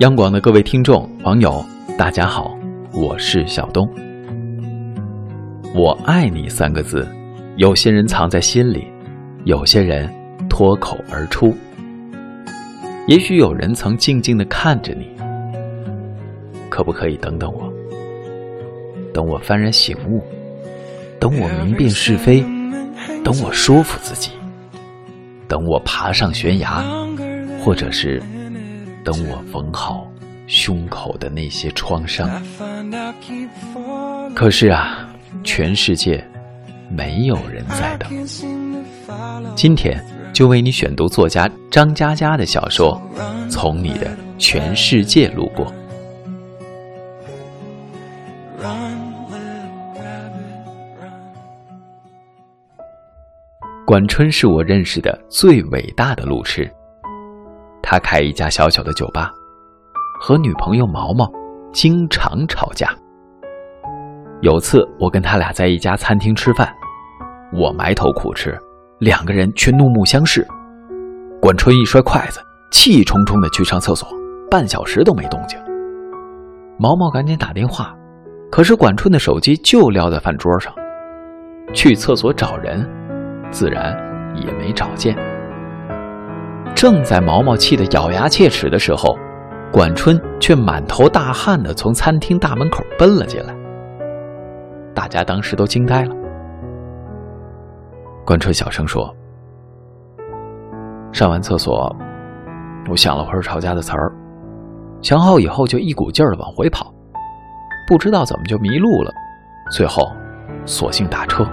央广的各位听众、网友，大家好，我是小东。我爱你三个字，有些人藏在心里，有些人脱口而出。也许有人曾静静的看着你，可不可以等等我？等我幡然醒悟，等我明辨是非，等我说服自己，等我爬上悬崖，或者是……等我缝好胸口的那些创伤。可是啊，全世界没有人在等。今天就为你选读作家张嘉佳的小说《从你的全世界路过》。管春是我认识的最伟大的路痴。他开一家小小的酒吧，和女朋友毛毛经常吵架。有次我跟他俩在一家餐厅吃饭，我埋头苦吃，两个人却怒目相视。管春一摔筷子，气冲冲的去上厕所，半小时都没动静。毛毛赶紧打电话，可是管春的手机就撂在饭桌上，去厕所找人，自然也没找见。正在毛毛气得咬牙切齿的时候，管春却满头大汗的从餐厅大门口奔了进来。大家当时都惊呆了。管春小声说：“上完厕所，我想了会儿吵架的词儿，想好以后就一股劲儿的往回跑，不知道怎么就迷路了，最后索性打车。”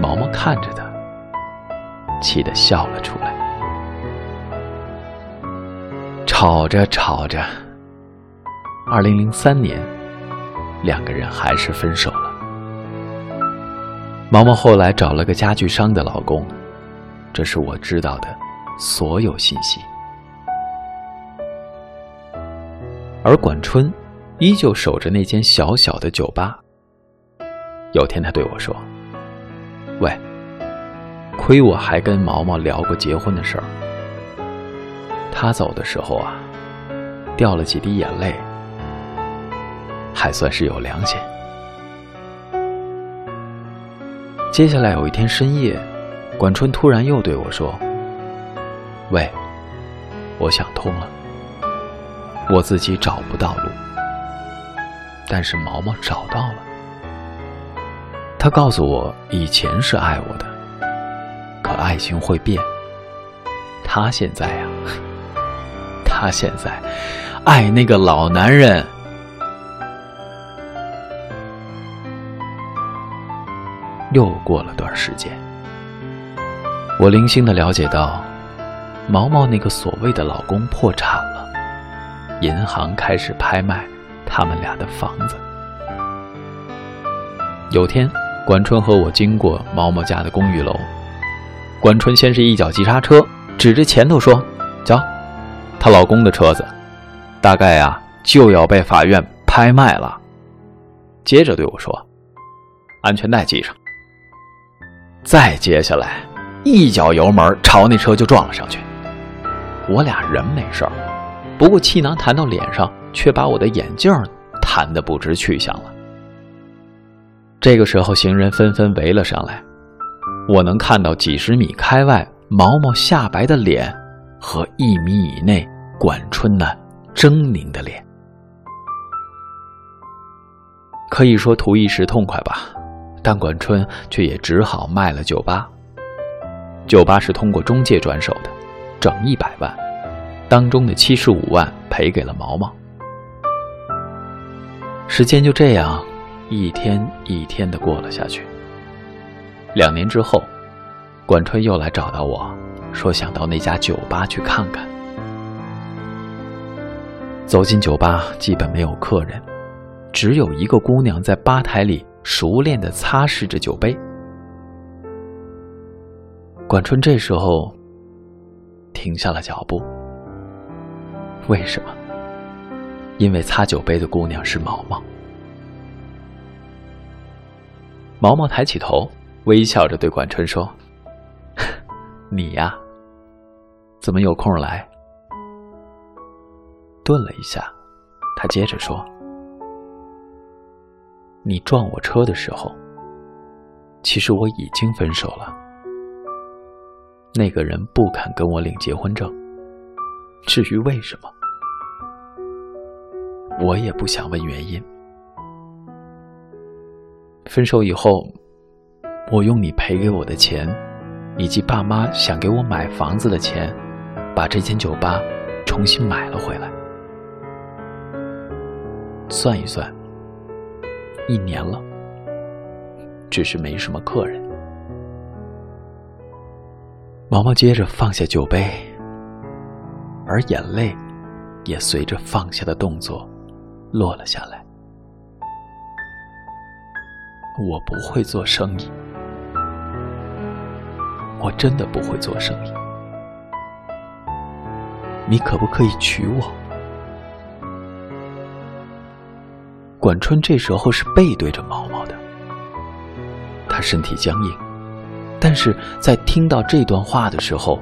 毛毛看着他。气得笑了出来。吵着吵着，二零零三年，两个人还是分手了。毛毛后来找了个家具商的老公，这是我知道的所有信息。而管春依旧守着那间小小的酒吧。有天，他对我说：“喂。”亏我还跟毛毛聊过结婚的事儿。他走的时候啊，掉了几滴眼泪，还算是有良心。接下来有一天深夜，管春突然又对我说：“喂，我想通了，我自己找不到路，但是毛毛找到了。他告诉我，以前是爱我的。”爱情会变，他现在呀，他现在爱那个老男人。又过了段时间，我零星的了解到，毛毛那个所谓的老公破产了，银行开始拍卖他们俩的房子。有天，管春和我经过毛毛家的公寓楼。管春先是一脚急刹车，指着前头说：“瞧，她老公的车子，大概呀就要被法院拍卖了。”接着对我说：“安全带系上。”再接下来，一脚油门朝那车就撞了上去。我俩人没事儿，不过气囊弹到脸上，却把我的眼镜弹得不知去向了。这个时候，行人纷纷围了上来。我能看到几十米开外毛毛下白的脸，和一米以内管春那狰狞的脸。可以说图一时痛快吧，但管春却也只好卖了酒吧。酒吧是通过中介转手的，整一百万，当中的七十五万赔给了毛毛。时间就这样一天一天的过了下去。两年之后，管春又来找到我，说想到那家酒吧去看看。走进酒吧，基本没有客人，只有一个姑娘在吧台里熟练的擦拭着酒杯。管春这时候停下了脚步。为什么？因为擦酒杯的姑娘是毛毛。毛毛抬起头。微笑着对管春说：“你呀，怎么有空来？顿了一下，他接着说：“你撞我车的时候，其实我已经分手了。那个人不肯跟我领结婚证，至于为什么，我也不想问原因。分手以后，我用你赔给我的钱，以及爸妈想给我买房子的钱，把这间酒吧重新买了回来。”算一算，一年了，只是没什么客人。毛毛接着放下酒杯，而眼泪也随着放下的动作落了下来。我不会做生意，我真的不会做生意。你可不可以娶我？管春这时候是背对着毛毛的，他身体僵硬，但是在听到这段话的时候，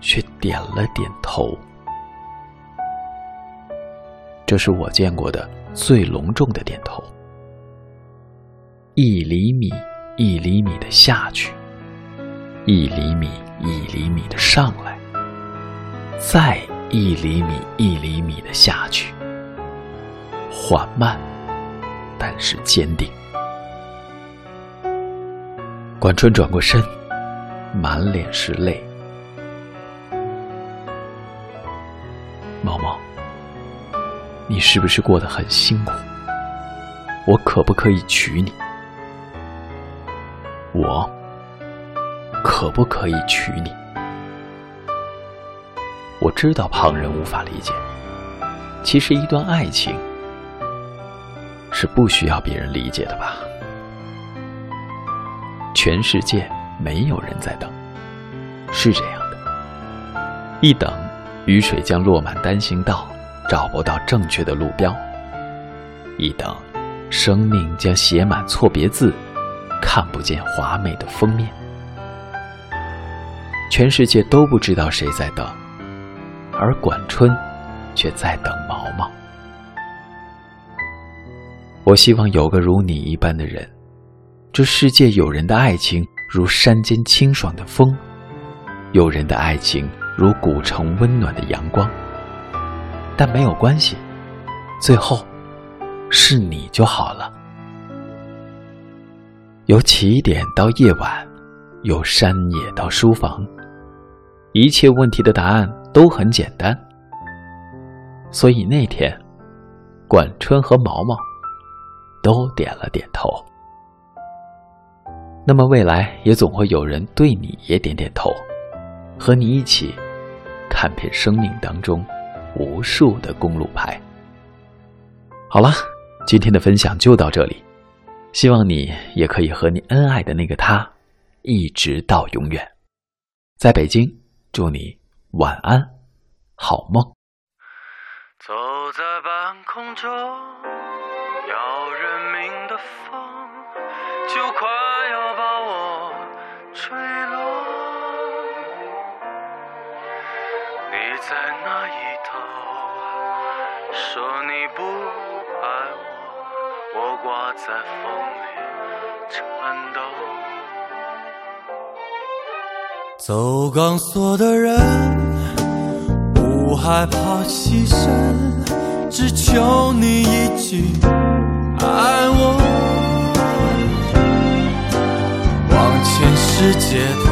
却点了点头。这是我见过的最隆重的点头。一厘米一厘米的下去，一厘米一厘米的上来，再一厘米一厘米的下去。缓慢，但是坚定。管春转过身，满脸是泪。毛毛，你是不是过得很辛苦？我可不可以娶你？我可不可以娶你？我知道旁人无法理解，其实一段爱情。是不需要别人理解的吧？全世界没有人在等，是这样的。一等，雨水将落满单行道，找不到正确的路标；一等，生命将写满错别字，看不见华美的封面。全世界都不知道谁在等，而管春却在等毛毛。我希望有个如你一般的人，这世界有人的爱情如山间清爽的风，有人的爱情如古城温暖的阳光。但没有关系，最后是你就好了。由起点到夜晚，由山野到书房，一切问题的答案都很简单。所以那天，管春和毛毛。都点了点头。那么未来也总会有人对你也点点头，和你一起看遍生命当中无数的公路牌。好了，今天的分享就到这里，希望你也可以和你恩爱的那个他一直到永远。在北京，祝你晚安，好梦。走在半空中。要人命的风，就快要把我吹落。你在那一头，说你不，挂在风里颤抖。走钢索的人，不害怕牺牲，只求你一句。爱我，往前是解脱，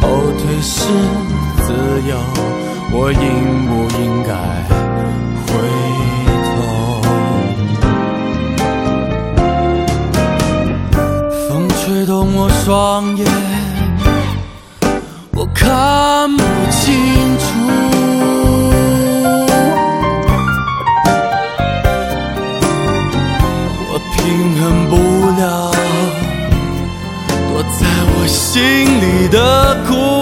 后退是自由，我应不应该双眼我看不清楚。我平衡不了躲在我心里的苦。